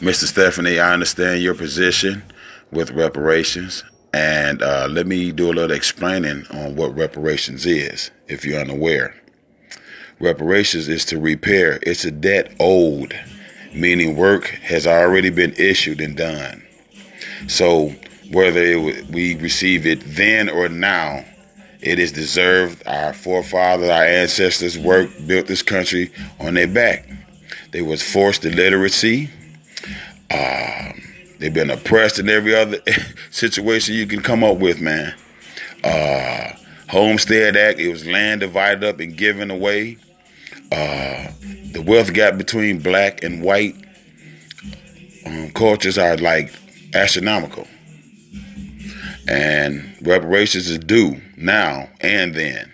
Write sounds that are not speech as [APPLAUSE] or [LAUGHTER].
Mr. Stephanie, I understand your position with reparations, and uh, let me do a little explaining on what reparations is, if you're unaware. Reparations is to repair. It's a debt owed, meaning work has already been issued and done. So whether it, we receive it then or now, it is deserved. Our forefathers, our ancestors worked, built this country on their back. They was forced illiteracy. Um, they've been oppressed in every other [LAUGHS] situation you can come up with, man. Uh, Homestead Act, it was land divided up and given away. Uh, the wealth gap between black and white um, cultures are like astronomical. And reparations is due now and then.